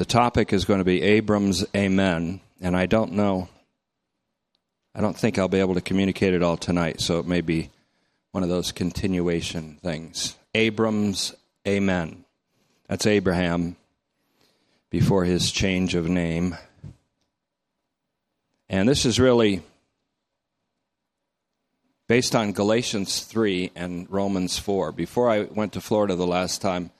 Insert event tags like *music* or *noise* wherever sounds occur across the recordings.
The topic is going to be Abram's Amen, and I don't know, I don't think I'll be able to communicate it all tonight, so it may be one of those continuation things. Abram's Amen. That's Abraham before his change of name. And this is really based on Galatians 3 and Romans 4. Before I went to Florida the last time,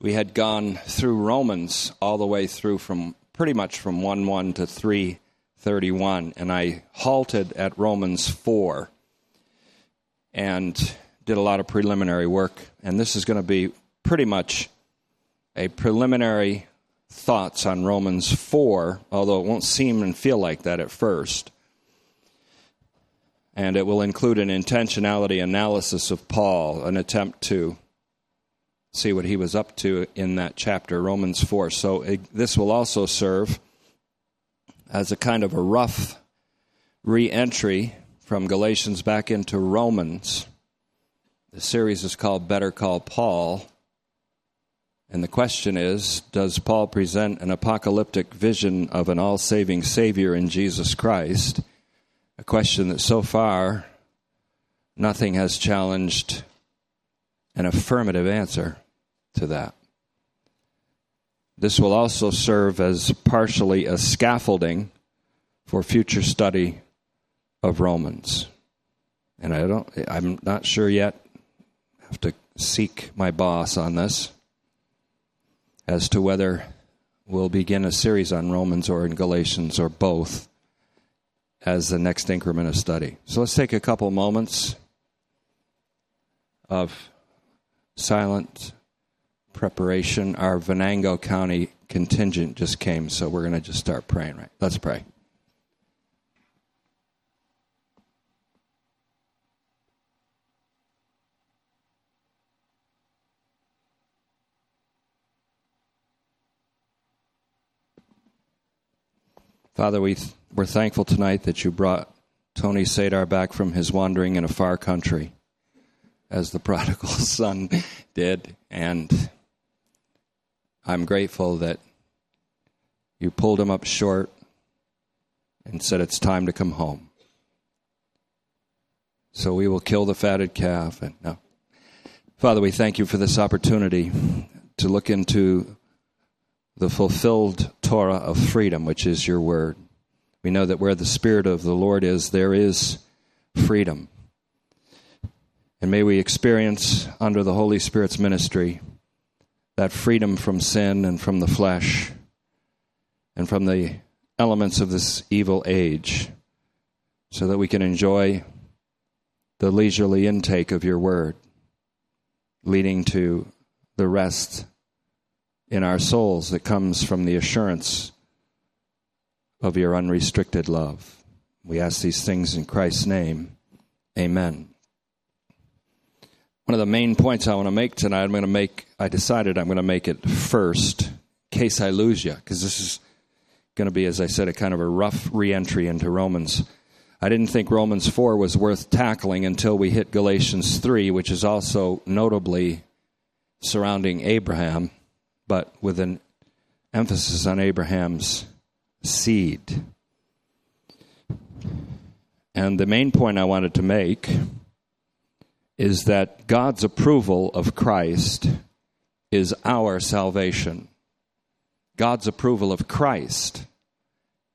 we had gone through Romans all the way through from pretty much from 1 1 to 331, and I halted at Romans 4 and did a lot of preliminary work. And this is going to be pretty much a preliminary thoughts on Romans 4, although it won't seem and feel like that at first. And it will include an intentionality analysis of Paul, an attempt to see what he was up to in that chapter, Romans 4. So it, this will also serve as a kind of a rough re entry from Galatians back into Romans. The series is called Better Call Paul. And the question is Does Paul present an apocalyptic vision of an all saving Savior in Jesus Christ? A question that so far nothing has challenged an affirmative answer to that. This will also serve as partially a scaffolding for future study of Romans. And I don't I'm not sure yet. Have to seek my boss on this as to whether we'll begin a series on Romans or in Galatians or both as the next increment of study. So let's take a couple moments of silent preparation. Our Venango County contingent just came, so we're going to just start praying, right? Let's pray. Father, we th- we're thankful tonight that you brought Tony Sadar back from his wandering in a far country, as the *laughs* prodigal son did, and I'm grateful that you pulled him up short and said it's time to come home. So we will kill the fatted calf and no. Father, we thank you for this opportunity to look into the fulfilled Torah of freedom, which is your word. We know that where the Spirit of the Lord is, there is freedom. And may we experience under the Holy Spirit's ministry that freedom from sin and from the flesh and from the elements of this evil age so that we can enjoy the leisurely intake of your word, leading to the rest in our souls that comes from the assurance of your unrestricted love. We ask these things in Christ's name. Amen. One of the main points I want to make tonight, I'm going to make, I decided I'm going to make it first, case I lose you, because this is going to be, as I said, a kind of a rough reentry into Romans. I didn't think Romans 4 was worth tackling until we hit Galatians 3, which is also notably surrounding Abraham but with an emphasis on Abraham's seed. And the main point I wanted to make is that God's approval of Christ is our salvation. God's approval of Christ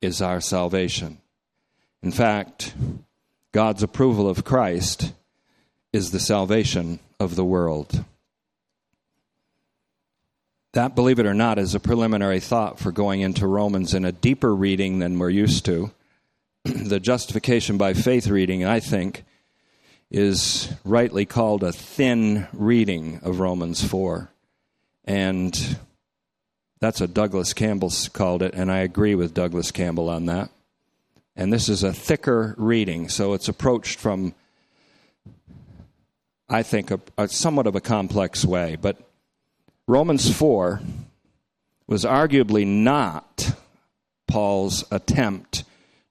is our salvation. In fact, God's approval of Christ is the salvation of the world. That, believe it or not, is a preliminary thought for going into Romans in a deeper reading than we're used to. *clears throat* the justification by faith reading, I think, is rightly called a thin reading of Romans 4. And that's what Douglas Campbell called it, and I agree with Douglas Campbell on that. And this is a thicker reading, so it's approached from, I think, a, a somewhat of a complex way. But Romans 4 was arguably not Paul's attempt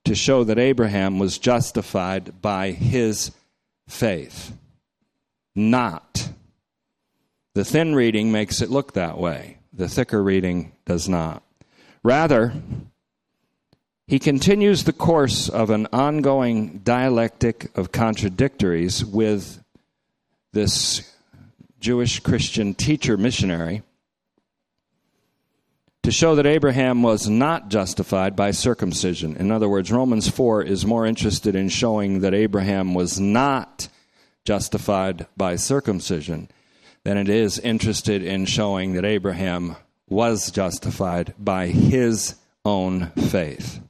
to show that Abraham was justified by his faith. Not. The thin reading makes it look that way, the thicker reading does not. Rather, he continues the course of an ongoing dialectic of contradictories with this Jewish Christian teacher missionary to show that Abraham was not justified by circumcision. In other words, Romans 4 is more interested in showing that Abraham was not justified by circumcision than it is interested in showing that Abraham was justified by his own faith.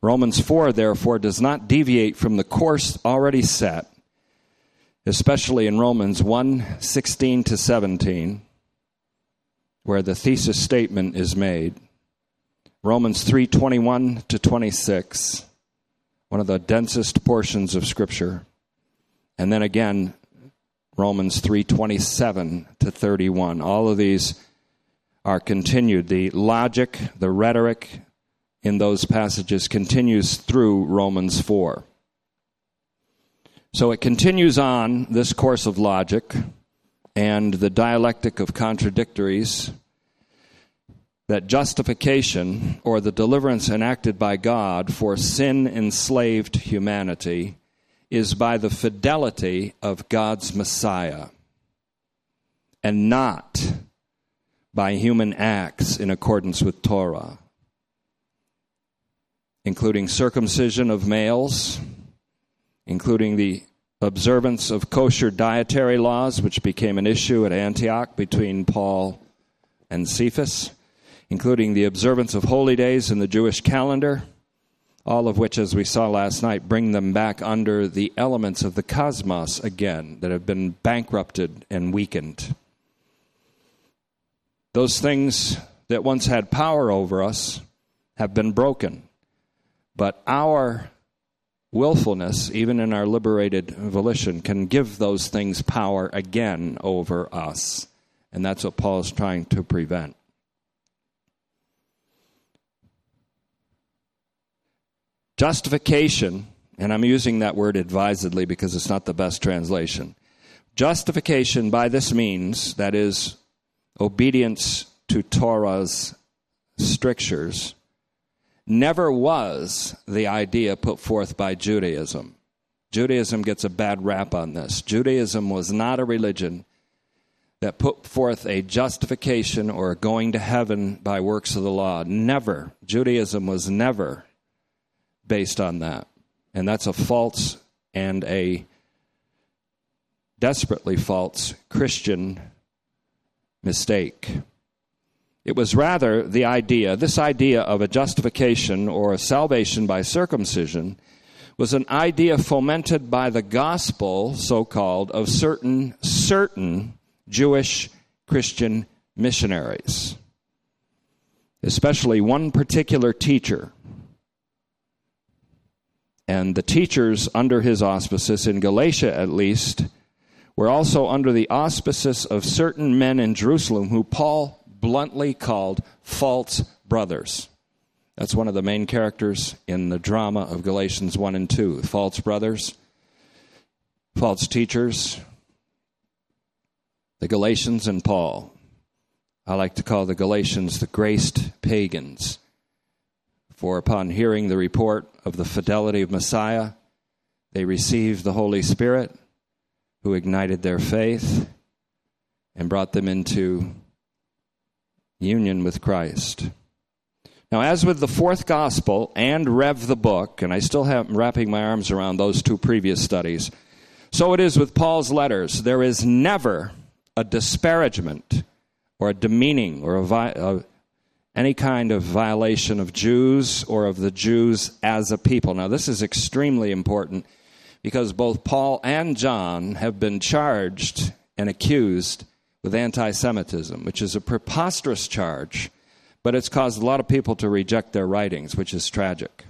Romans 4, therefore, does not deviate from the course already set, especially in Romans 1 16 to 17, where the thesis statement is made. Romans 3:21 to 26, one of the densest portions of Scripture. And then again, Romans 3:27 to 31. All of these are continued. The logic, the rhetoric, in those passages continues through Romans 4. So it continues on this course of logic and the dialectic of contradictories that justification or the deliverance enacted by God for sin enslaved humanity is by the fidelity of God's Messiah and not by human acts in accordance with Torah including circumcision of males, including the observance of kosher dietary laws, which became an issue at Antioch between Paul and Cephas, including the observance of holy days in the Jewish calendar, all of which, as we saw last night, bring them back under the elements of the cosmos again that have been bankrupted and weakened. Those things that once had power over us have been broken. But our willfulness, even in our liberated volition, can give those things power again over us. And that's what Paul is trying to prevent. Justification, and I'm using that word advisedly because it's not the best translation. Justification by this means, that is, obedience to Torah's strictures, never was the idea put forth by Judaism. Judaism gets a bad rap on this. Judaism was not a religion that put forth a justification or going to heaven by works of the law. Never. Judaism was never based on that. And that's a false and a desperately false Christian mistake. It was rather the idea, this idea of a justification or a salvation by circumcision was an idea fomented by the gospel, so called, of certain, certain Jewish Christian missionaries, especially one particular teacher. And the teachers under his auspices, in Galatia at least, were also under the auspices of certain men in Jerusalem who Paul bluntly called false brothers. That's one of the main characters in the drama of Galatians 1 and 2. False brothers, false teachers, the Galatians and Paul. I like to call the Galatians the graced pagans. For upon hearing the report of the fidelity of Messiah, they received the Holy Spirit, who ignited their faith and brought them into union with Christ. Now, as with the fourth gospel and Rev the book, and I still have wrapping my arms around those two previous studies, so it is with Paul's letters. There is never a disparagement or a demeaning or a any kind of violation of Jews or of the Jews as a people. Now, this is extremely important because both Paul and John have been charged and accused with anti Semitism, which is a preposterous charge, but it's caused a lot of people to reject their writings, which is tragic.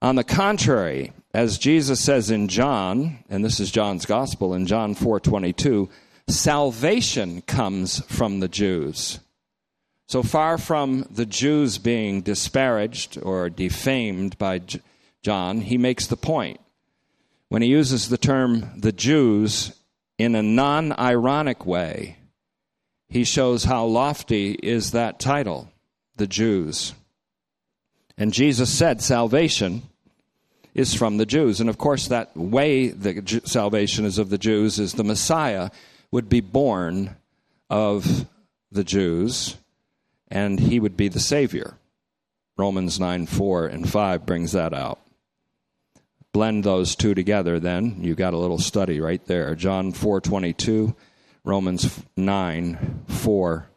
On the contrary, as Jesus says in John, and this is John's gospel in John 4:22, salvation comes from the Jews. So far from the Jews being disparaged or defamed by John, he makes the point. When he uses the term the Jews, in a non ironic way, he shows how lofty is that title. the Jews. And Jesus said salvation is from the Jews. And of course, that way that salvation is of the Jews is the Messiah would be born of the Jews and he would be the Savior. Romans 9 4 and 5 brings that out. Blend those two together, then you got a little study right there. John four twenty two, Romans 9 4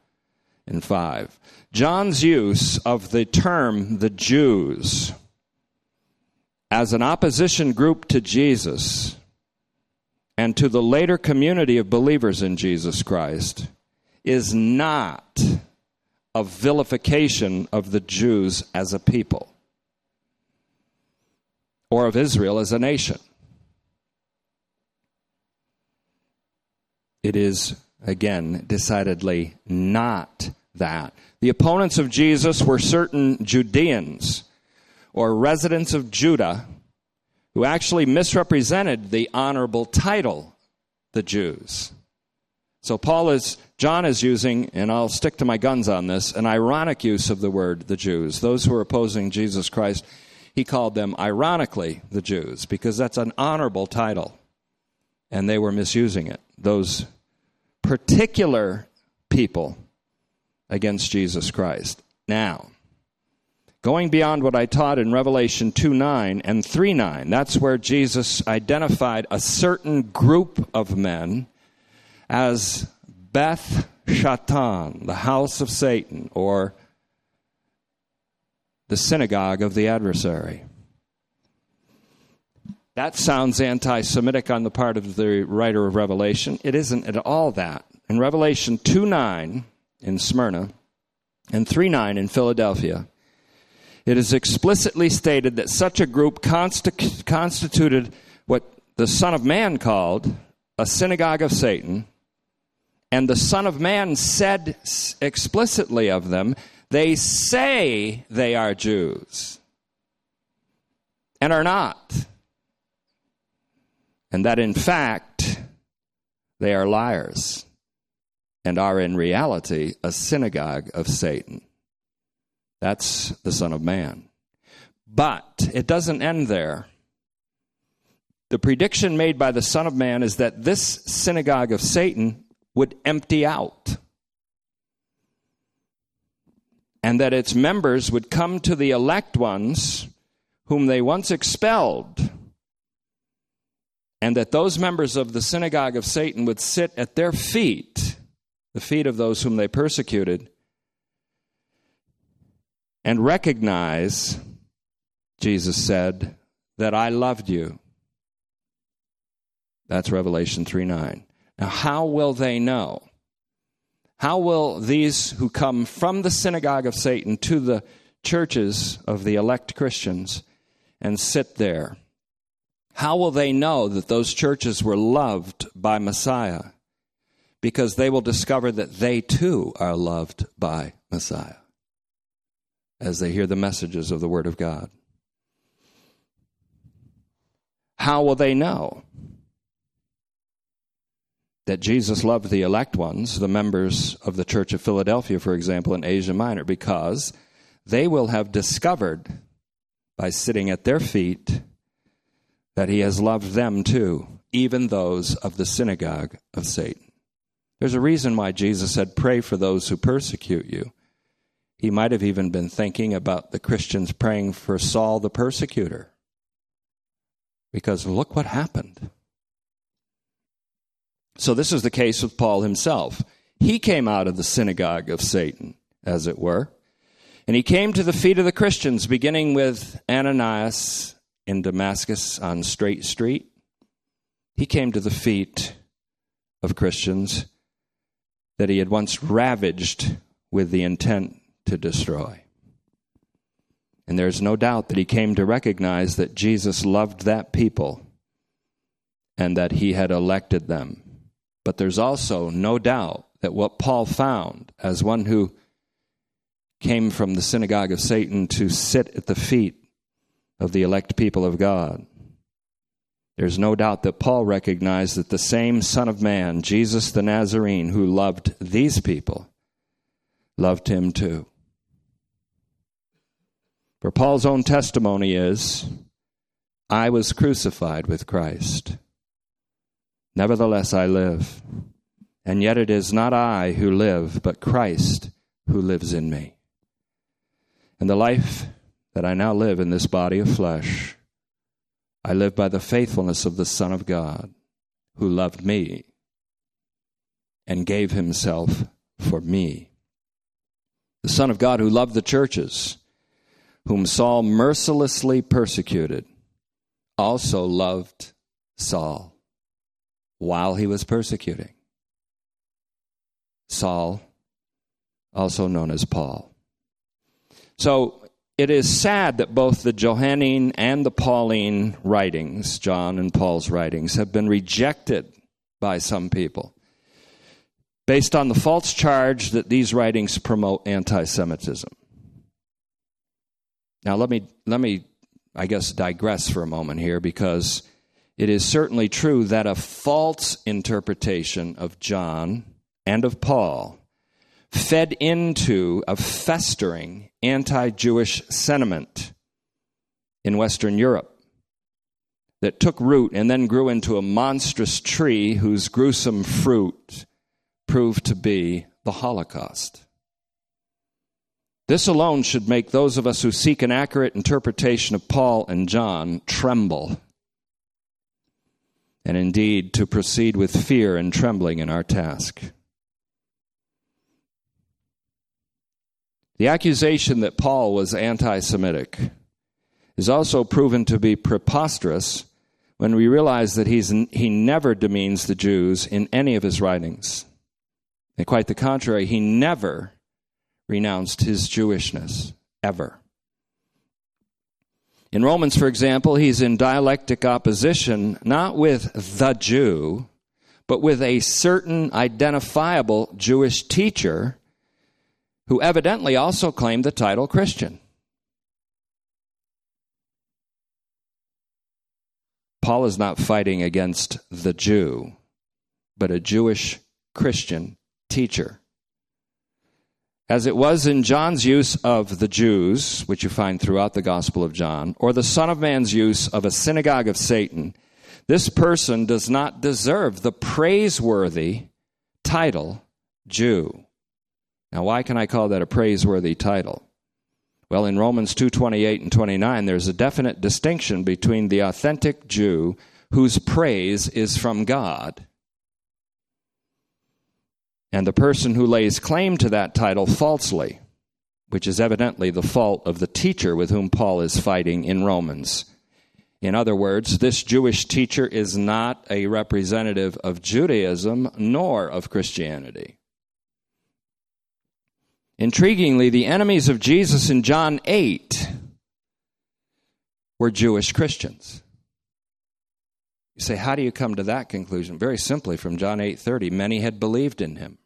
and 5. John's use of the term the Jews as an opposition group to Jesus and to the later community of believers in Jesus Christ is not a vilification of the Jews as a people or of Israel as a nation. It is, again, decidedly not that. The opponents of Jesus were certain Judeans or residents of Judah who actually misrepresented the honorable title, the Jews. So Paul is, John is using, and I'll stick to my guns on this, an ironic use of the word the Jews. Those who are opposing Jesus Christ, he called them ironically the Jews because that's an honorable title. And they were misusing it. Those particular people against Jesus Christ. Now, going beyond what I taught in Revelation 2 9 and 3 9, that's where Jesus identified a certain group of men as Beth Shatan, the house of Satan, or the synagogue of the adversary. That sounds anti Semitic on the part of the writer of Revelation. It isn't at all that. In Revelation 2 9 in Smyrna and 3 9 in Philadelphia, it is explicitly stated that such a group consti- constituted what the Son of Man called a synagogue of Satan and the Son of Man said explicitly of them, they say they are Jews and are not. And that in fact, they are liars and are in reality a synagogue of Satan. That's the Son of Man. But it doesn't end there. The prediction made by the Son of Man is that this synagogue of Satan would empty out. And that its members would come to the elect ones whom they once expelled. And that those members of the synagogue of Satan would sit at their feet, the feet of those whom they persecuted, and recognize, Jesus said, that I loved you. That's Revelation 3 9. Now, how will they know? How will these who come from the synagogue of Satan to the churches of the elect Christians and sit there? How will they know that those churches were loved by Messiah? Because they will discover that they too are loved by Messiah as they hear the messages of the Word of God. How will they know? That Jesus loved the elect ones, the members of the Church of Philadelphia, for example, in Asia Minor, because they will have discovered by sitting at their feet that he has loved them too, even those of the synagogue of Satan. There's a reason why Jesus said, Pray for those who persecute you. He might have even been thinking about the Christians praying for Saul the persecutor. Because look what happened. So this is the case with Paul himself. He came out of the synagogue of Satan, as it were, and he came to the feet of the Christians, beginning with Ananias in Damascus on Straight Street. He came to the feet of Christians that he had once ravaged with the intent to destroy. And there's no doubt that he came to recognize that Jesus loved that people and that he had elected them but there's also no doubt that what Paul found as one who came from the synagogue of Satan to sit at the feet of the elect people of God. There's no doubt that Paul recognized that the same Son of Man, Jesus the Nazarene, who loved these people, loved him too. For Paul's own testimony is I was crucified with Christ. Nevertheless, I live. And yet it is not I who live, but Christ who lives in me. And the life that I now live in this body of flesh, I live by the faithfulness of the Son of God, who loved me and gave himself for me. The Son of God who loved the churches, whom Saul mercilessly persecuted, also loved Saul while he was persecuting. Saul, also known as Paul. So it is sad that both the Johannine and the Pauline writings, John and Paul's writings, have been rejected by some people based on the false charge that these writings promote anti Semitism. Now, let me, let me, I guess, digress for a moment here because it is certainly true that a false interpretation of John and of Paul fed into a festering anti Jewish sentiment in Western Europe that took root and then grew into a monstrous tree whose gruesome fruit proved to be the Holocaust. This alone should make those of us who seek an accurate interpretation of Paul and John tremble and indeed to proceed with fear and trembling in our task. The accusation that Paul was anti Semitic is also proven to be preposterous when we realize that he's, he never demeans the Jews in any of his writings. And quite the contrary, he never renounced his Jewishness, ever. In Romans, for example, he's in dialectic opposition not with the Jew, but with a certain identifiable Jewish teacher who evidently also claimed the title Christian. Paul is not fighting against the Jew, but a Jewish Christian teacher. As it was in John's use of the Jews, which you find throughout the Gospel of John, or the Son of Man's use of a synagogue of Satan, this person does not deserve the praiseworthy title Jew. Now, why can I call that a praiseworthy title? Well, in Romans 2:28 and 29, there's a definite distinction between the authentic Jew whose praise is from God and the person who lays claim to that title falsely, which is evidently the fault of the teacher with whom Paul is fighting in Romans. In other words, this Jewish teacher is not a representative of Judaism nor of Christianity. Intriguingly, the enemies of Jesus in John 8 were Jewish Christians. You say, how do you come to that conclusion? Very simply, from John 8:30, many had believed in him.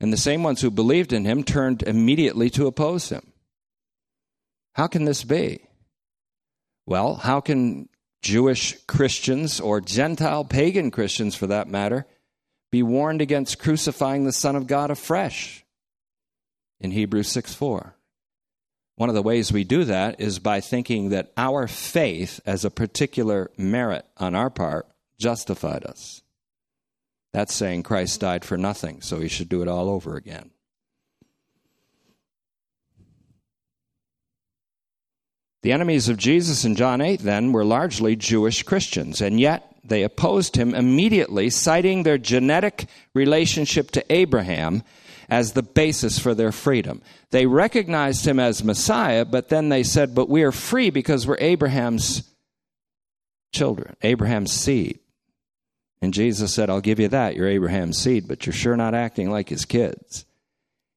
And the same ones who believed in him turned immediately to oppose him. How can this be? Well, how can Jewish Christians or Gentile pagan Christians, for that matter, be warned against crucifying the Son of God afresh in Hebrews 6 4? One of the ways we do that is by thinking that our faith as a particular merit on our part justified us. That's saying Christ died for nothing, so he should do it all over again. The enemies of Jesus in John 8 then were largely Jewish Christians, and yet they opposed him immediately, citing their genetic relationship to Abraham as the basis for their freedom. They recognized him as Messiah, but then they said, But we are free because we're Abraham's children, Abraham's seed. And Jesus said, I'll give you that. You're Abraham's seed, but you're sure not acting like his kids.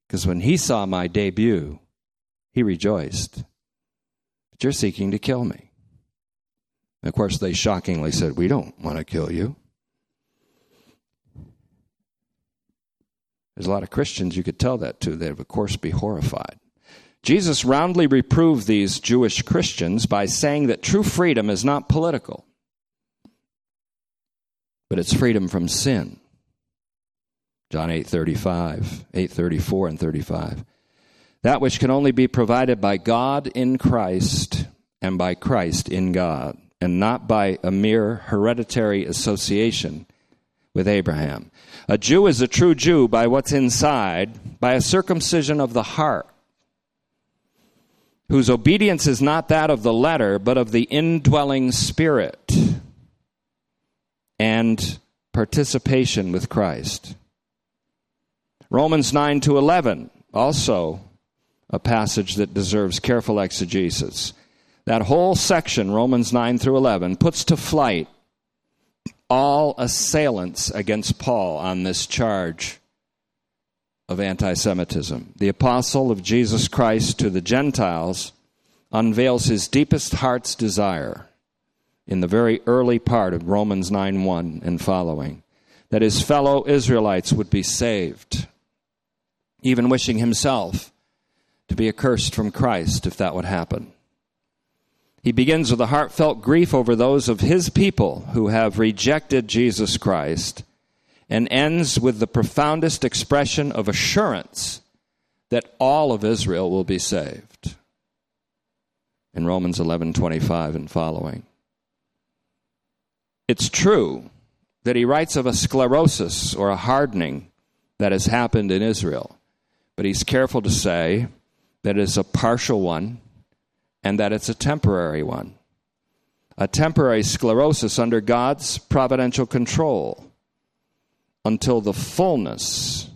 Because when he saw my debut, he rejoiced. But you're seeking to kill me. And of course, they shockingly said, We don't want to kill you. There's a lot of Christians you could tell that to. They'd, of course, be horrified. Jesus roundly reproved these Jewish Christians by saying that true freedom is not political but it's freedom from sin. John 8:35, 8:34 and 35. that which can only be provided by God in Christ and by Christ in God, and not by a mere hereditary association with Abraham. A Jew is a true Jew by what's inside, by a circumcision of the heart, whose obedience is not that of the letter, but of the indwelling spirit and participation with Christ. Romans 9 to 11, also a passage that deserves careful exegesis. That whole section, Romans 9 through 11, puts to flight all assailants against Paul on this charge of anti Semitism. The apostle of Jesus Christ to the Gentiles unveils his deepest heart's desire in the very early part of Romans 9 1 and following that his fellow Israelites would be saved, even wishing himself to be accursed from Christ if that would happen. He begins with a heartfelt grief over those of his people who have rejected Jesus Christ and ends with the profoundest expression of assurance that all of Israel will be saved. In Romans 11:25 and following. It's true that he writes of a sclerosis or a hardening that has happened in Israel, but he's careful to say that it is a partial one and that it's a temporary one. A temporary sclerosis under God's providential control until the fullness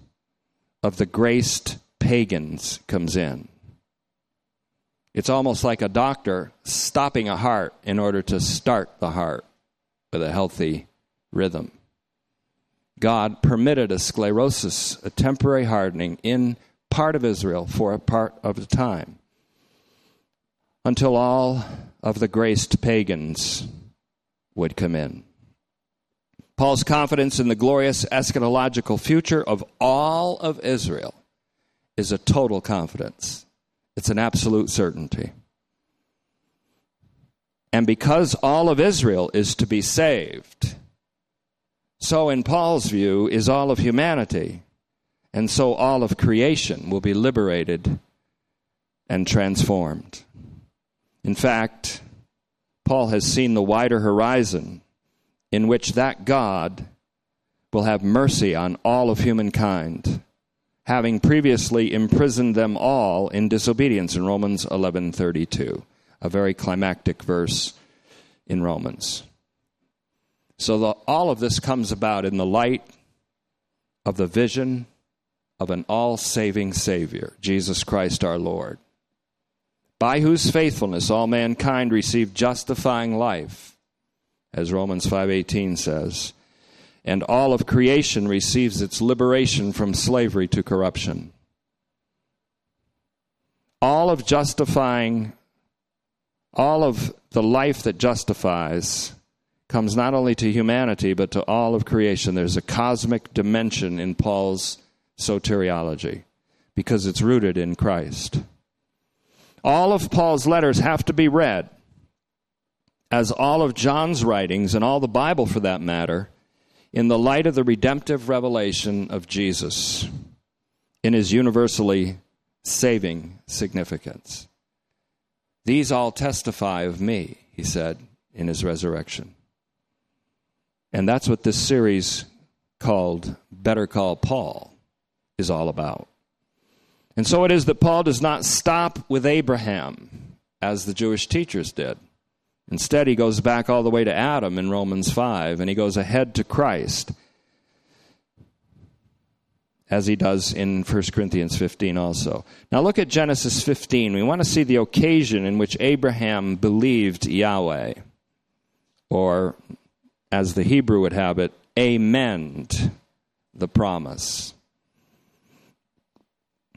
of the graced pagans comes in. It's almost like a doctor stopping a heart in order to start the heart with a healthy rhythm. God permitted a sclerosis, a temporary hardening in part of Israel for a part of the time until all of the graced pagans would come in. Paul's confidence in the glorious eschatological future of all of Israel is a total confidence. It's an absolute certainty. And because all of Israel is to be saved, so in Paul's view is all of humanity. And so all of creation will be liberated and transformed. In fact, Paul has seen the wider horizon in which that God will have mercy on all of humankind, having previously imprisoned them all in disobedience in Romans 11:32, a very climactic verse in Romans. So the, all of this comes about in the light of the vision of an all-saving savior, Jesus Christ our Lord by whose faithfulness all mankind received justifying life as Romans 5:18 says and all of creation receives its liberation from slavery to corruption. All of justifying all of the life that justifies comes not only to humanity but to all of creation. There's a cosmic dimension in Paul's soteriology because it's rooted in Christ all of Paul's letters have to be read, as all of John's writings and all the Bible for that matter, in the light of the redemptive revelation of Jesus in his universally saving significance. These all testify of me, he said in his resurrection. And that's what this series called Better Call Paul is all about. And so it is that Paul does not stop with Abraham, as the Jewish teachers did. Instead, he goes back all the way to Adam in Romans 5, and he goes ahead to Christ, as he does in 1 Corinthians 15 also. Now look at Genesis 15. We want to see the occasion in which Abraham believed Yahweh, or as the Hebrew would have it, amened the promise.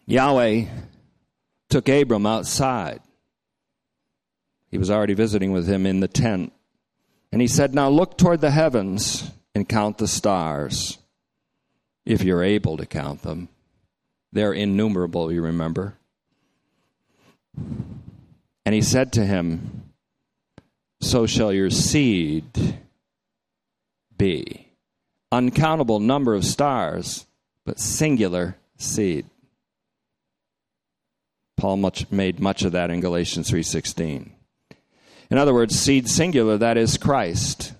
Yahweh took Abram outside. He was already visiting with him in the tent. And he said, Now look toward the heavens and count the stars, if you're able to count them. They're innumerable, you remember. And he said to him, So shall your seed be. Uncountable number of stars, but singular seed. Paul much, made much of that in Galatians 3:16. In other words, seed singular, that is Christ.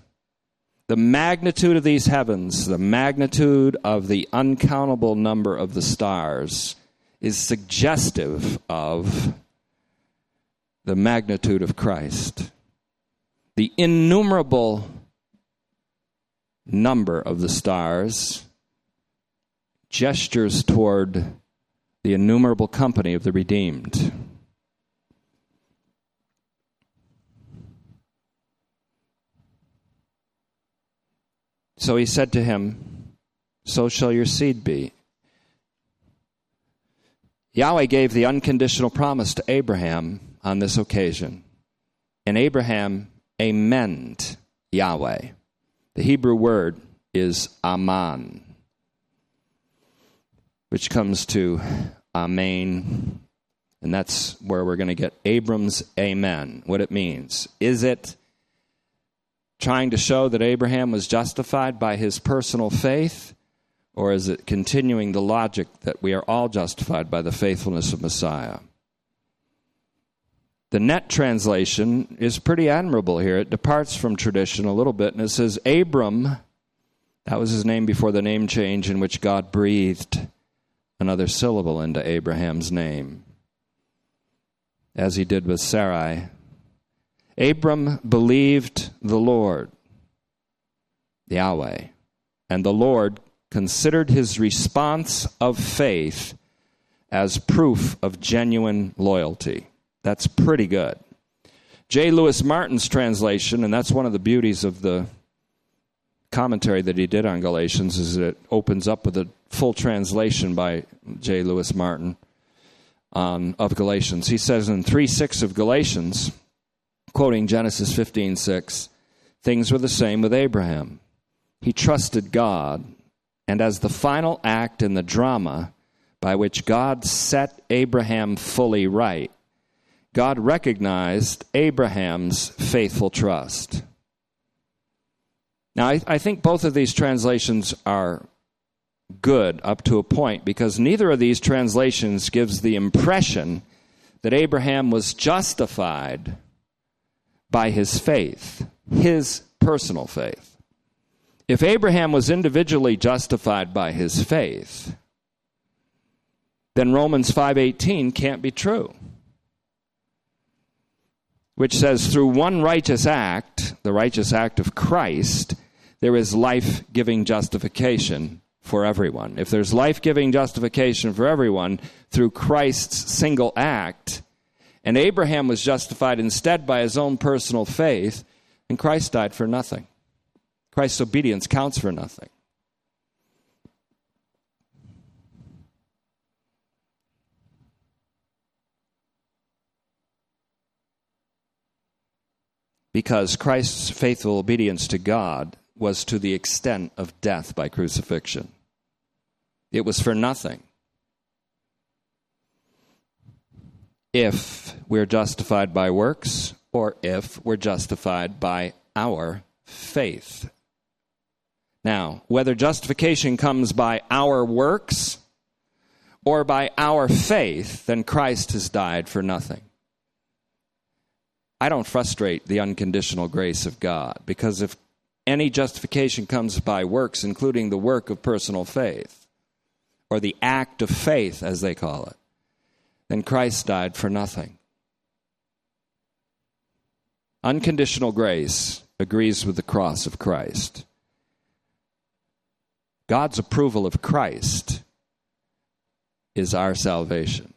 The magnitude of these heavens, the magnitude of the uncountable number of the stars, is suggestive of the magnitude of Christ. The innumerable number of the stars gestures toward the innumerable company of the redeemed. So he said to him, So shall your seed be. Yahweh gave the unconditional promise to Abraham on this occasion. And Abraham amened Yahweh. The Hebrew word is aman, which comes to amen, and that's where we're going to get Abram's amen, what it means. Is it trying to show that Abraham was justified by his personal faith? Or is it continuing the logic that we are all justified by the faithfulness of Messiah? The net translation is pretty admirable here. It departs from tradition a little bit, and it says, Abram, that was his name before the name change in which God breathed another syllable into Abraham's name, as he did with Sarai. Abram believed the Lord, Yahweh, and the Lord considered his response of faith as proof of genuine loyalty. That's pretty good. J. Louis Martyn's translation, and that's one of the beauties of the commentary that he did on Galatians, is it opens up with a full translation by J. Louis Martyn um, of Galatians. He says in 3 6 of Galatians, quoting Genesis 15 6, things were the same with Abraham. He trusted God, and as the final act in the drama by which God set Abraham fully right, God recognized Abraham's faithful trust. Now, I, I, think both of these translations are good up to a point because neither of these translations gives the impression that Abraham was justified by his faith, his personal faith. If Abraham was individually justified by his faith, then Romans 5:18 can't be true which says, through one righteous act, the righteous act of Christ, there is life giving justification for everyone. If there's life giving justification for everyone through Christ's single act, and Abraham was justified instead by his own personal faith, and Christ died for nothing. Christ's obedience counts for nothing. because Christ's faithful obedience to God was to the extent of death by crucifixion. It was for nothing. If we're justified by works, or if we're justified by our faith. Now, whether justification comes by our works or by our faith, then Christ has died for nothing. I don't frustrate the unconditional grace of God because if any justification comes by works, including the work of personal faith, or the act of faith, as they call it, then Christ died for nothing. Unconditional grace agrees with the cross of Christ. God's approval of Christ is our salvation.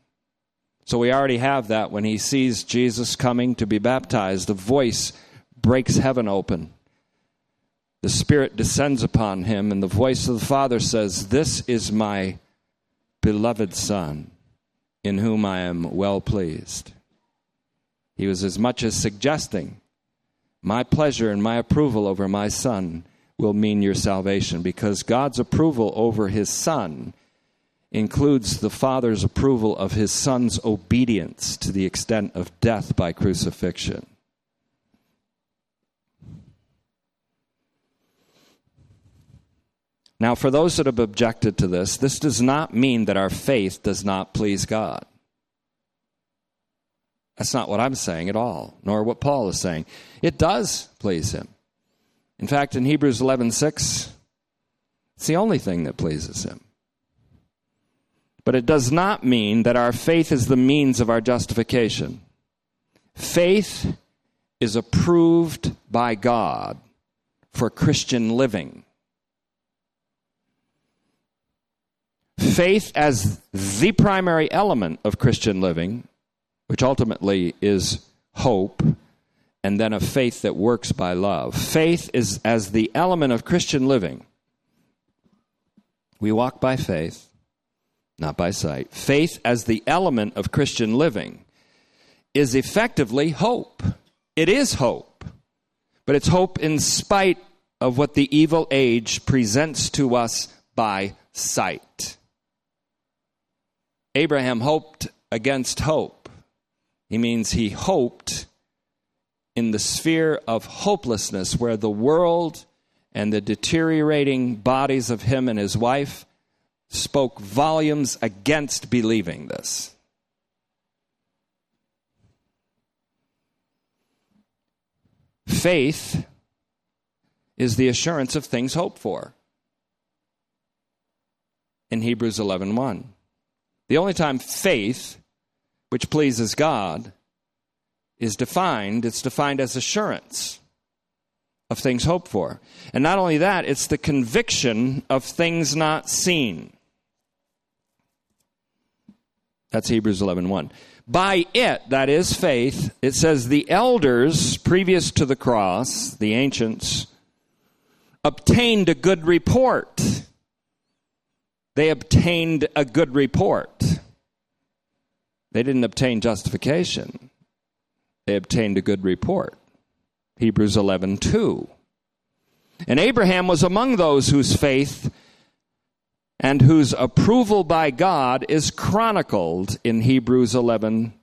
So we already have that when he sees Jesus coming to be baptized. The voice breaks heaven open. The Spirit descends upon him, and the voice of the Father says, This is my beloved Son, in whom I am well pleased. He was as much as suggesting, My pleasure and my approval over my Son will mean your salvation, because God's approval over his Son includes the Father's approval of his Son's obedience to the extent of death by crucifixion. Now, for those that have objected to this, this does not mean that our faith does not please God. That's not what I'm saying at all, nor what Paul is saying. It does please him. In fact, in Hebrews 11:6, it's the only thing that pleases him. But it does not mean that our faith is the means of our justification. Faith is approved by God for Christian living. Faith as the primary element of Christian living, which ultimately is hope, and then a faith that works by love. Faith is as the element of Christian living. We walk by faith, not by sight. Faith as the element of Christian living is effectively hope. It is hope, but it's hope in spite of what the evil age presents to us by sight. Abraham hoped against hope. He means he hoped in the sphere of hopelessness where the world and the deteriorating bodies of him and his wife spoke volumes against believing this. Faith is the assurance of things hoped for. In Hebrews 11:1. 1. The only time faith, which pleases God, is defined, it's defined as assurance of things hoped for. And not only that, it's the conviction of things not seen. That's Hebrews 11:1. 1. By it, that is faith, it says the elders previous to the cross, the ancients, obtained a good report they obtained a good report. They didn't obtain justification. They obtained a good report. Hebrews 11 2. And Abraham was among those whose faith and whose approval by God is chronicled in Hebrews 11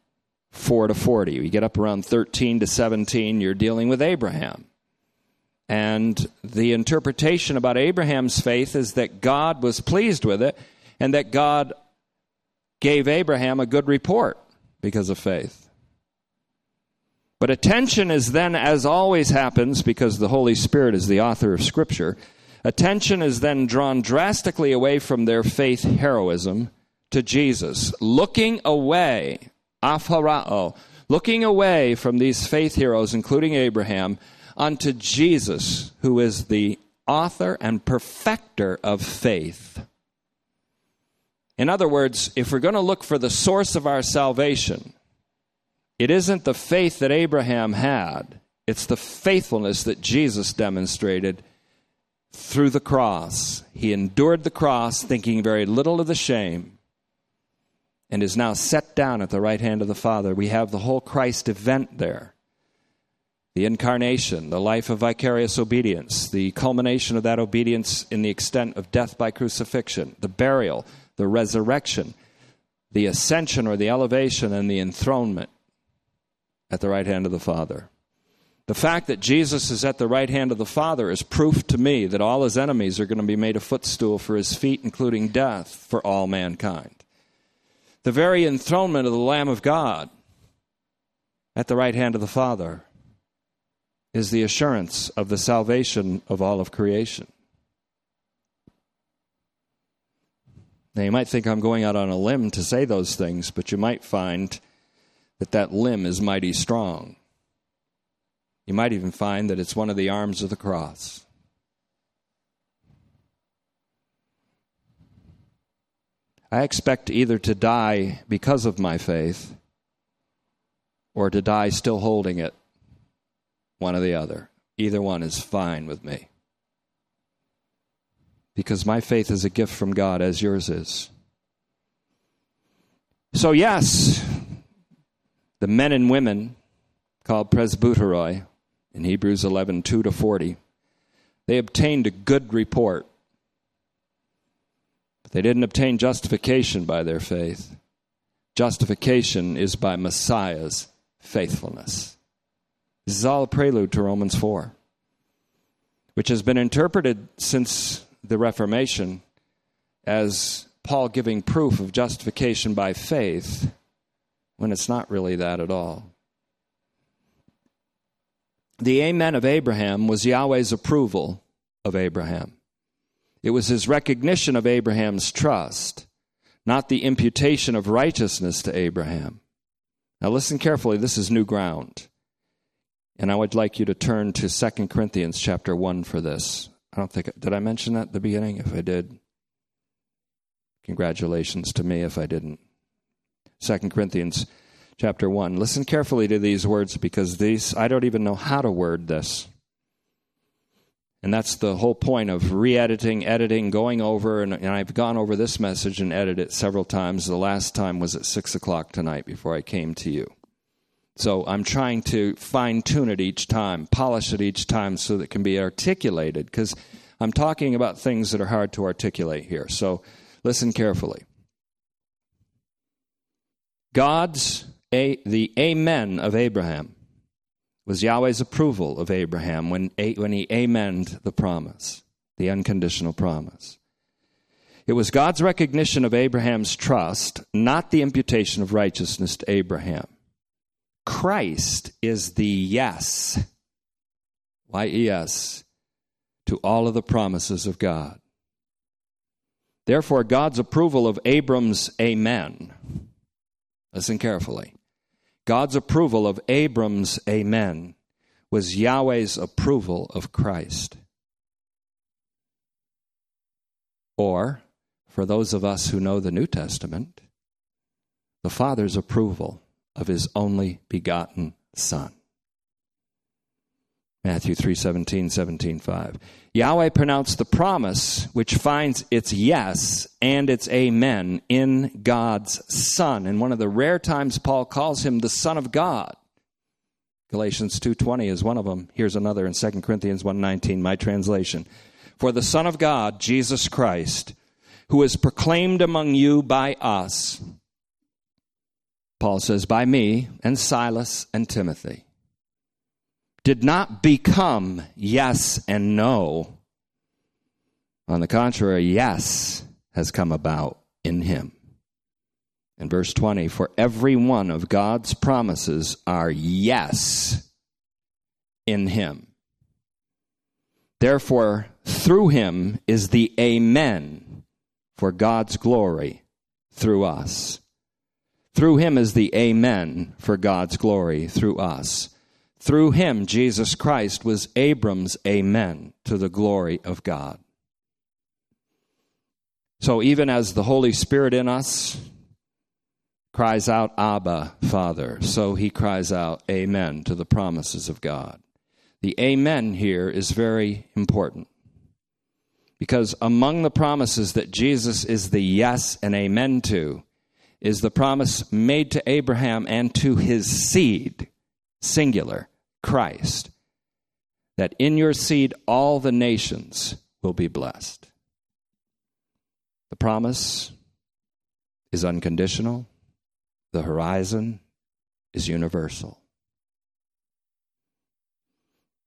4 to 40. We get up around 13 to 17, you're dealing with Abraham. And the interpretation about Abraham's faith is that God was pleased with it and that God gave Abraham a good report because of faith. But attention is then, as always happens, because the Holy Spirit is the author of Scripture, attention is then drawn drastically away from their faith heroism to Jesus, looking away, aphorao, looking away from these faith heroes, including Abraham, unto Jesus, who is the author and perfecter of faith. In other words, if we're going to look for the source of our salvation, it isn't the faith that Abraham had, it's the faithfulness that Jesus demonstrated through the cross. He endured the cross, thinking very little of the shame, and is now set down at the right hand of the Father. We have the whole Christ event there the incarnation, the life of vicarious obedience, the culmination of that obedience in the extent of death by crucifixion, the burial, the resurrection, the ascension or the elevation, and the enthronement at the right hand of the Father. The fact that Jesus is at the right hand of the Father is proof to me that all his enemies are going to be made a footstool for his feet, including death for all mankind. The very enthronement of the Lamb of God at the right hand of the Father is the assurance of the salvation of all of creation. Now, you might think I'm going out on a limb to say those things, but you might find that that limb is mighty strong. You might even find that it's one of the arms of the cross. I expect either to die because of my faith or to die still holding it one or the other. Either one is fine with me. Because my faith is a gift from God, as yours is. So, yes, the men and women called presbyteroi in Hebrews 11 2 to 40, they obtained a good report. But they didn't obtain justification by their faith. Justification is by Messiah's faithfulness. This is all a prelude to Romans 4, which has been interpreted since the Reformation as Paul giving proof of justification by faith when it's not really that at all. The Amen of Abraham was Yahweh's approval of Abraham. It was his recognition of Abraham's trust, not the imputation of righteousness to Abraham. Now listen carefully, this is new ground. And I would like you to turn to 2 Corinthians chapter 1 for this. I don't think did I mention that at the beginning? If I did, congratulations to me if I didn't. 2 Corinthians chapter 1. Listen carefully to these words because these I don't even know how to word this. And that's the whole point of re editing, editing, going over. And, and, I've gone over this message and edited it several times. The last time was at 6 o'clock tonight before I came to you. So I'm trying to fine tune it each time, polish it each time so that it can be articulated because I'm talking about things that are hard to articulate here. So listen carefully. God's a, the amen of Abraham was Yahweh's approval of Abraham when, when he amened the promise, the unconditional promise. It was God's recognition of Abraham's trust, not the imputation of righteousness to Abraham. Christ is the yes, Y E S, to all of the promises of God. Therefore, God's approval of Abram's amen, listen carefully, God's approval of Abram's amen was Yahweh's approval of Christ. Or, for those of us who know the New Testament, the Father's approval of his only begotten Son. Matthew 3 17, 17, 5. Yahweh pronounced the promise which finds its yes and its amen in God's Son. And one of the rare times Paul calls him the Son of God. Galatians 2:20 is one of them. Here's another in 2 Corinthians 1:19, my translation. For the Son of God, Jesus Christ, who is proclaimed among you by us, Paul says, by me and Silas and Timothy did not become yes and no. On the contrary, yes has come about in him. In verse 20, for every one of God's promises are yes in him. Therefore, through him is the Amen for God's glory through us. Through him is the Amen for God's glory through us. Through him, Jesus Christ was Abram's amen to the glory of God. So even as the Holy Spirit in us cries out, Abba, Father, so he cries out, Amen to the promises of God. The Amen here is very important because among the promises that Jesus is the yes and amen to is the promise made to Abraham and to his seed, singular. Christ, that in your seed all the nations will be blessed. The promise is unconditional, the horizon is universal.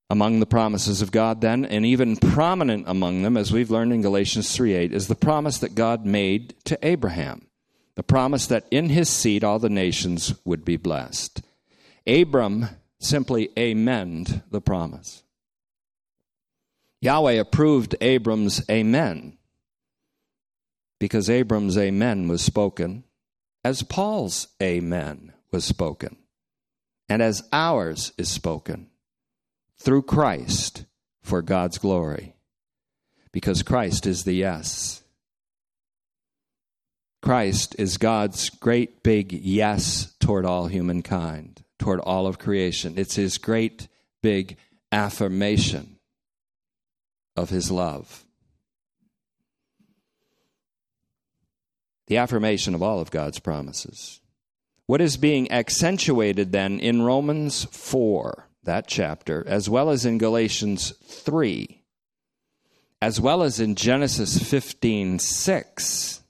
Among the promises of God, then, and even prominent among them, as we've learned in Galatians 3 8, is the promise that God made to Abraham. The promise that in his seed all the nations would be blessed. Abram simply amend the promise. Yahweh approved Abram's amen because Abram's amen was spoken as Paul's amen was spoken and as ours is spoken through Christ for God's glory because Christ is the yes. Christ is God's great big yes toward all humankind toward all of creation. It's his great big affirmation of his love. The affirmation of all of God's promises. What is being accentuated then in Romans 4, that chapter, as well as in Galatians 3, as well as in Genesis 15 6,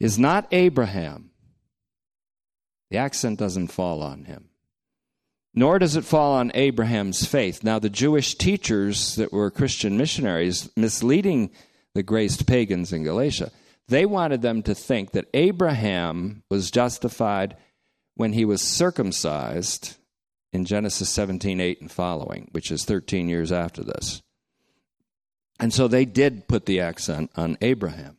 is not Abraham the accent doesn't fall on him. Nor does it fall on Abraham's faith. Now, the Jewish teachers that were Christian missionaries misleading the graced pagans in Galatia, they wanted them to think that Abraham was justified when he was circumcised in Genesis 17 8 and following, which is 13 years after this. And so they did put the accent on Abraham.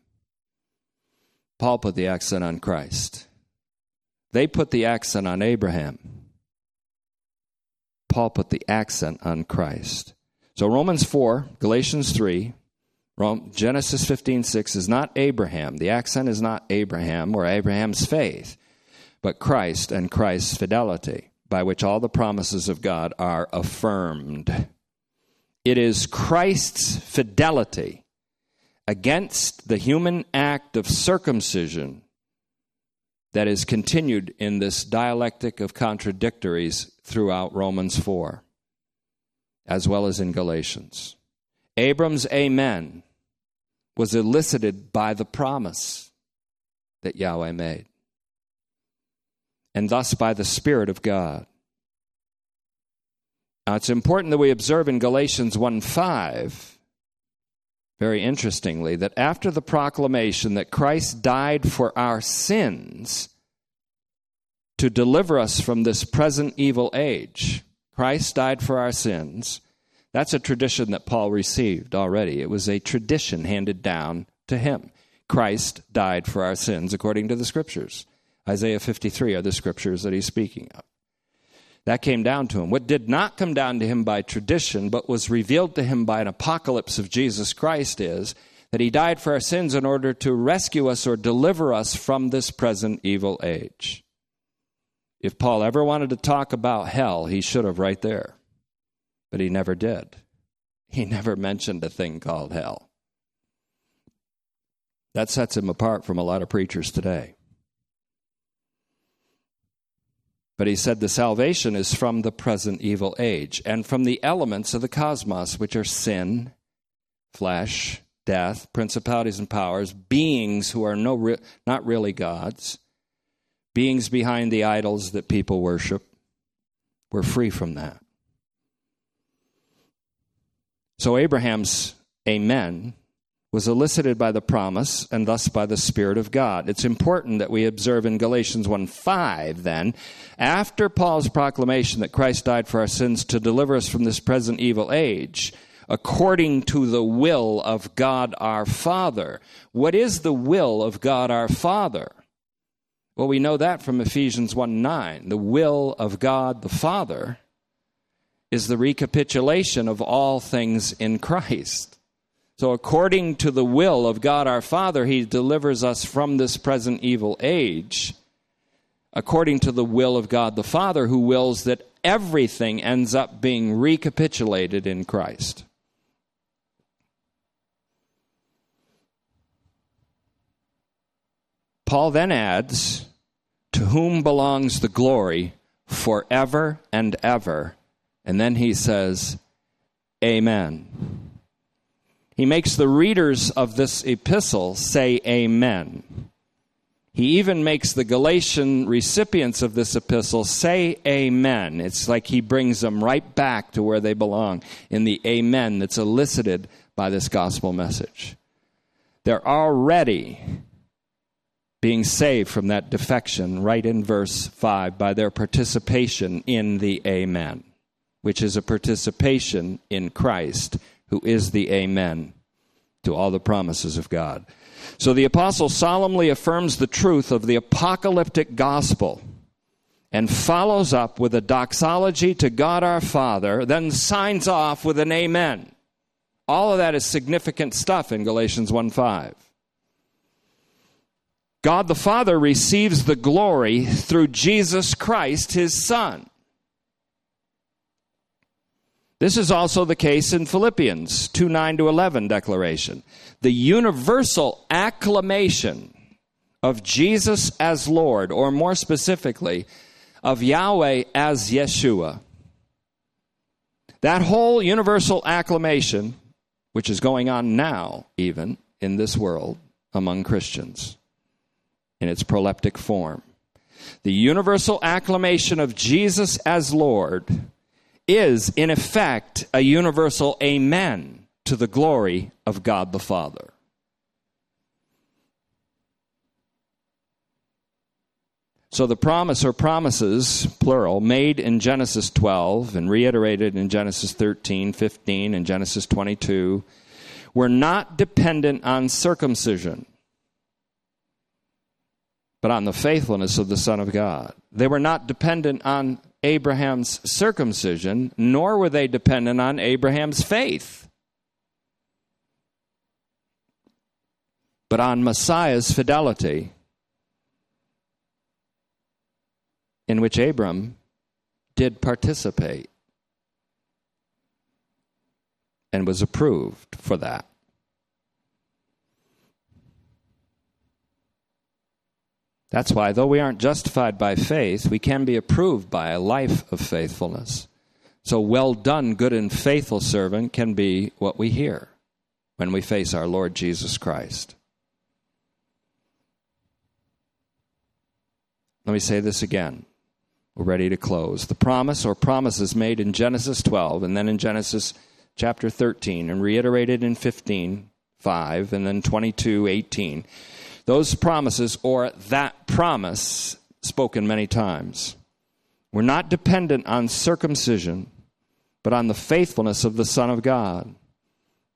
Paul put the accent on Christ. They put the accent on Abraham. Paul put the accent on Christ. So Romans 4, Galatians 3, Genesis 15 6 is not Abraham. The accent is not Abraham or Abraham's faith, but Christ and Christ's fidelity by which all the promises of God are affirmed. It is Christ's fidelity against the human act of circumcision that is continued in this dialectic of contradictories throughout Romans 4, as well as in Galatians. Abram's amen was elicited by the promise that Yahweh made and thus by the Spirit of God. Now, it's important that we observe in Galatians 1 5, very interestingly, that after the proclamation that Christ died for our sins to deliver us from this present evil age, Christ died for our sins. That's a tradition that Paul received already. It was a tradition handed down to him. Christ died for our sins according to the scriptures. Isaiah 53 are the scriptures that he's speaking of. That came down to him. What did not come down to him by tradition, but was revealed to him by an apocalypse of Jesus Christ, is that he died for our sins in order to rescue us or deliver us from this present evil age. If Paul ever wanted to talk about hell, he should have right there. But he never did. He never mentioned a thing called hell. That sets him apart from a lot of preachers today. But he said the salvation is from the present evil age and from the elements of the cosmos, which are sin, flesh, death, principalities and powers, beings who are no, not really gods, beings behind the idols that people worship. We're free from that. So Abraham's amen was elicited by the promise and thus by the Spirit of God. It's important that we observe in Galatians 1 5 then, after Paul's proclamation that Christ died for our sins to deliver us from this present evil age, according to the will of God our Father. What is the will of God our Father? Well, we know that from Ephesians 1 9. The will of God the Father is the recapitulation of all things in Christ. So, according to the will of God our Father, He delivers us from this present evil age. According to the will of God the Father, who wills that everything ends up being recapitulated in Christ. Paul then adds, To whom belongs the glory forever and ever. And then he says, Amen. He makes the readers of this epistle say amen. He even makes the Galatian recipients of this epistle say amen. It's like he brings them right back to where they belong in the amen that's elicited by this gospel message. They're already being saved from that defection right in verse 5 by their participation in the amen, which is a participation in Christ who is the Amen to all the promises of God. So the apostle solemnly affirms the truth of the apocalyptic gospel and follows up with a doxology to God our Father, then signs off with an amen. All of that is significant stuff in Galatians 1 5. God the Father receives the glory through Jesus Christ, his Son. This is also the case in Philippians 2 9 to 11 declaration. The universal acclamation of Jesus as Lord, or more specifically, of Yahweh as Yeshua. That whole universal acclamation, which is going on now, even in this world among Christians, in its proleptic form. The universal acclamation of Jesus as Lord is, in effect, a universal amen to the glory of God the Father. So the promise or promises, plural, made in Genesis 12 and reiterated in Genesis 13, 15, and Genesis 22 were not dependent on circumcision, but on the faithfulness of the Son of God. They were not dependent on Abraham's circumcision, nor were they dependent on Abraham's faith, but on Messiah's fidelity, in which Abram did participate and was approved for that. That's why, though we aren't justified by faith, we can be approved by a life of faithfulness. So, well done, good and faithful servant, can be what we hear when we face our Lord Jesus Christ. Let me say this again. We're ready to close. The promise or promises made in Genesis 12 and then in Genesis chapter 13 and reiterated in 15, 5, and then 22, 18 those promises, or that promise, spoken many times, were not dependent on circumcision, but on the faithfulness of the Son of God.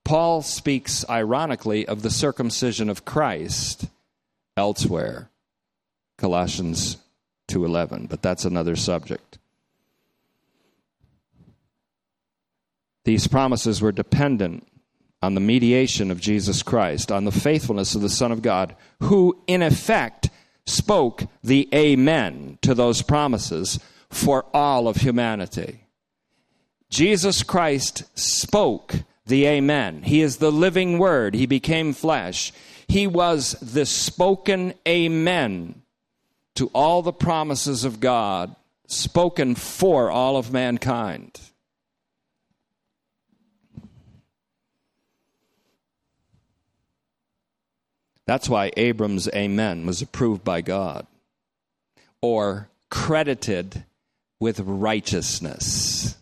Paul speaks ironically of the circumcision of Christ elsewhere. Colossians 2:11, but that's another subject. These promises were dependent on the mediation of Jesus Christ, on the faithfulness of the Son of God, who in effect spoke the Amen to those promises for all of humanity. Jesus Christ spoke the Amen. He is the living Word. He became flesh. He was the spoken Amen to all the promises of God, spoken for all of mankind. That's why Abram's amen was approved by God or credited with righteousness.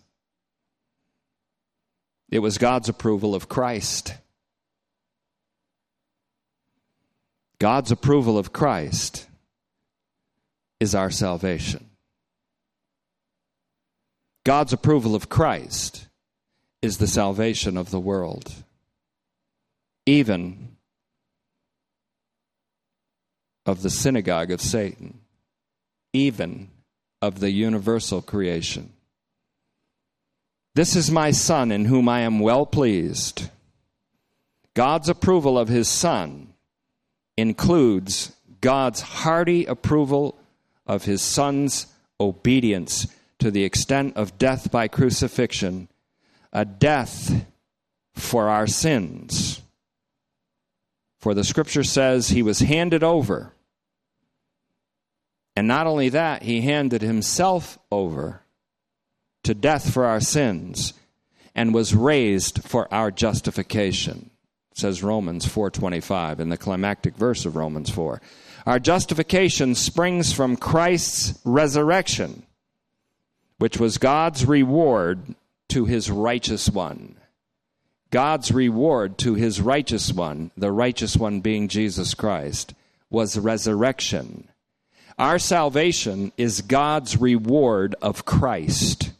It was God's approval of Christ. God's approval of Christ is our salvation. God's approval of Christ is the salvation of the world. Even of the synagogue of Satan, even of the universal creation. This is my Son in whom I am well pleased. God's approval of his Son includes God's hearty approval of his Son's obedience to the extent of death by crucifixion, a death for our sins. For the scripture says he was handed over. And not only that, he handed himself over to death for our sins and was raised for our justification says Romans 4:25 in the climactic verse of Romans 4. Our justification springs from Christ's resurrection, which was God's reward to his righteous one. God's reward to his righteous one, the righteous one being Jesus Christ, was resurrection. Our salvation is God's reward of Christ.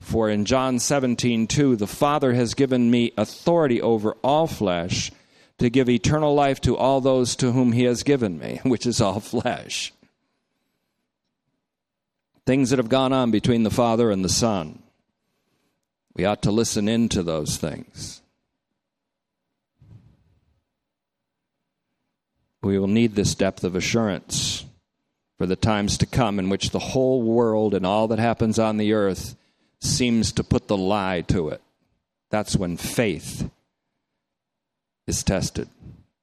For in John 17, 2, the Father has given me authority over all flesh to give eternal life to all those to whom he has given me, *laughs* which is all flesh. Things that have gone on between the Father and the Son. We ought to listen into those things. We will need this depth of assurance for the times to come in which the whole world and all that happens on the earth seems to put the lie to it. That's when faith is tested.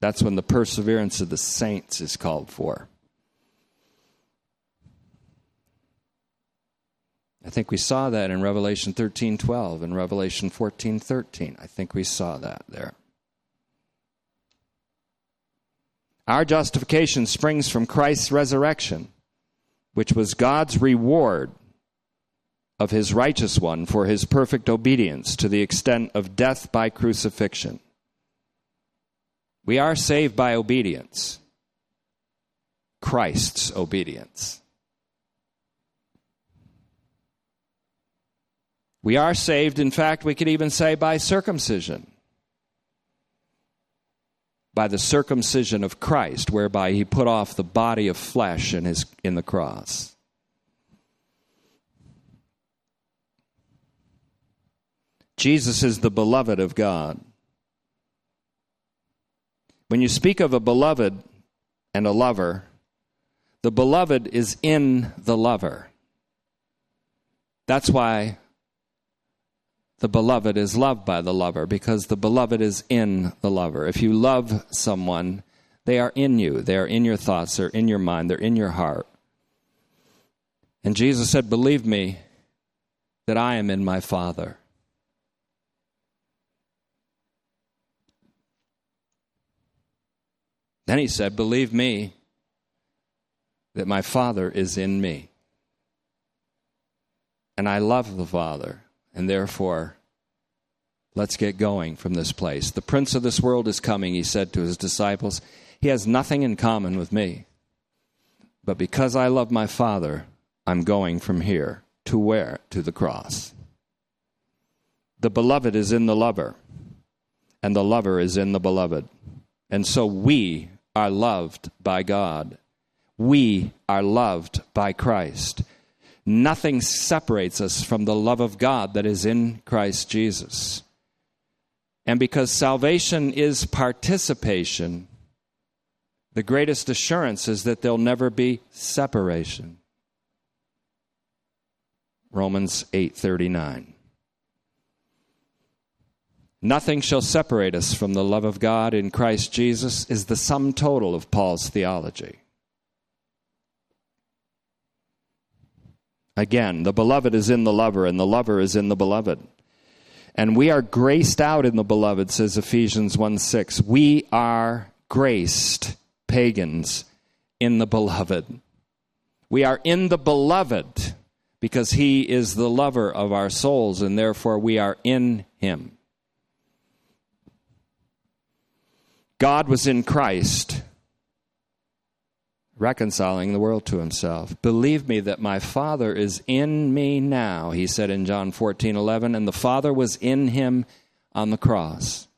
That's when the perseverance of the saints is called for. I think we saw that in Revelation 13:12 and Revelation 14:13. I think we saw that there. Our justification springs from Christ's resurrection, which was God's reward of his righteous one for his perfect obedience to the extent of death by crucifixion. We are saved by obedience. Christ's obedience. We are saved, in fact, we could even say by circumcision. By the circumcision of Christ, whereby he put off the body of flesh in, his, in the cross. Jesus is the beloved of God. When you speak of a beloved and a lover, the beloved is in the lover. That's why the beloved is loved by the lover, because the beloved is in the lover. If you love someone, they are in you, they are in your thoughts, they're in your mind, they're in your heart. And Jesus said, Believe me that I am in my Father. Then he said, Believe me that my Father is in me. And I love the Father, and therefore, let's get going from this place. The prince of this world is coming, he said to his disciples. He has nothing in common with me. But because I love my Father, I'm going from here to where? To the cross. The beloved is in the lover, and the lover is in the beloved. And so we are loved by God. We are loved by Christ. Nothing separates us from the love of God that is in Christ Jesus. And because salvation is participation, the greatest assurance is that there'll never be separation. Romans 8:39 Nothing shall separate us from the love of God in Christ Jesus is the sum total of Paul's theology. Again, the beloved is in the lover, and the lover is in the beloved. And we are graced out in the beloved, says Ephesians 1 6. We are graced pagans in the beloved. We are in the beloved because he is the lover of our souls, and therefore we are in him. God was in Christ, reconciling the world to himself. Believe me that my Father is in me now, he said in John 14 11, and the Father was in him on the cross.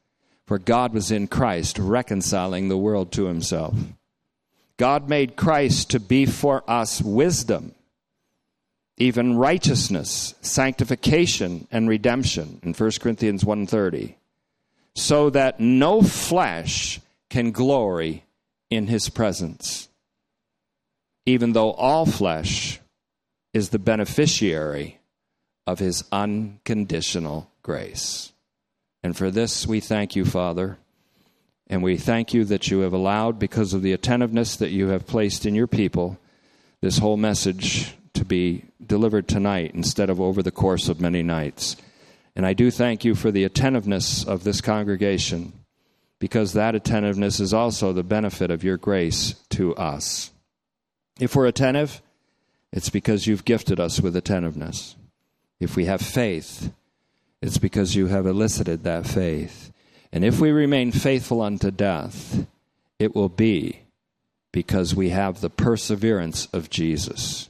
For God was in Christ, reconciling the world to himself. God made Christ to be for us wisdom, even righteousness, sanctification, and redemption in 1 Corinthians 1:30 so that no flesh can glory in his presence, even though all flesh is the beneficiary of his unconditional grace. And for this we thank you, Father. And we thank you that you have allowed, because of the attentiveness that you have placed in your people, this whole message to be delivered tonight instead of over the course of many nights. And I do thank you for the attentiveness of this congregation, because that attentiveness is also the benefit of your grace to us. If we're attentive, it's because you've gifted us with attentiveness. If we have faith, it's because you have elicited that faith. And if we remain faithful unto death, it will be because we have the perseverance of Jesus.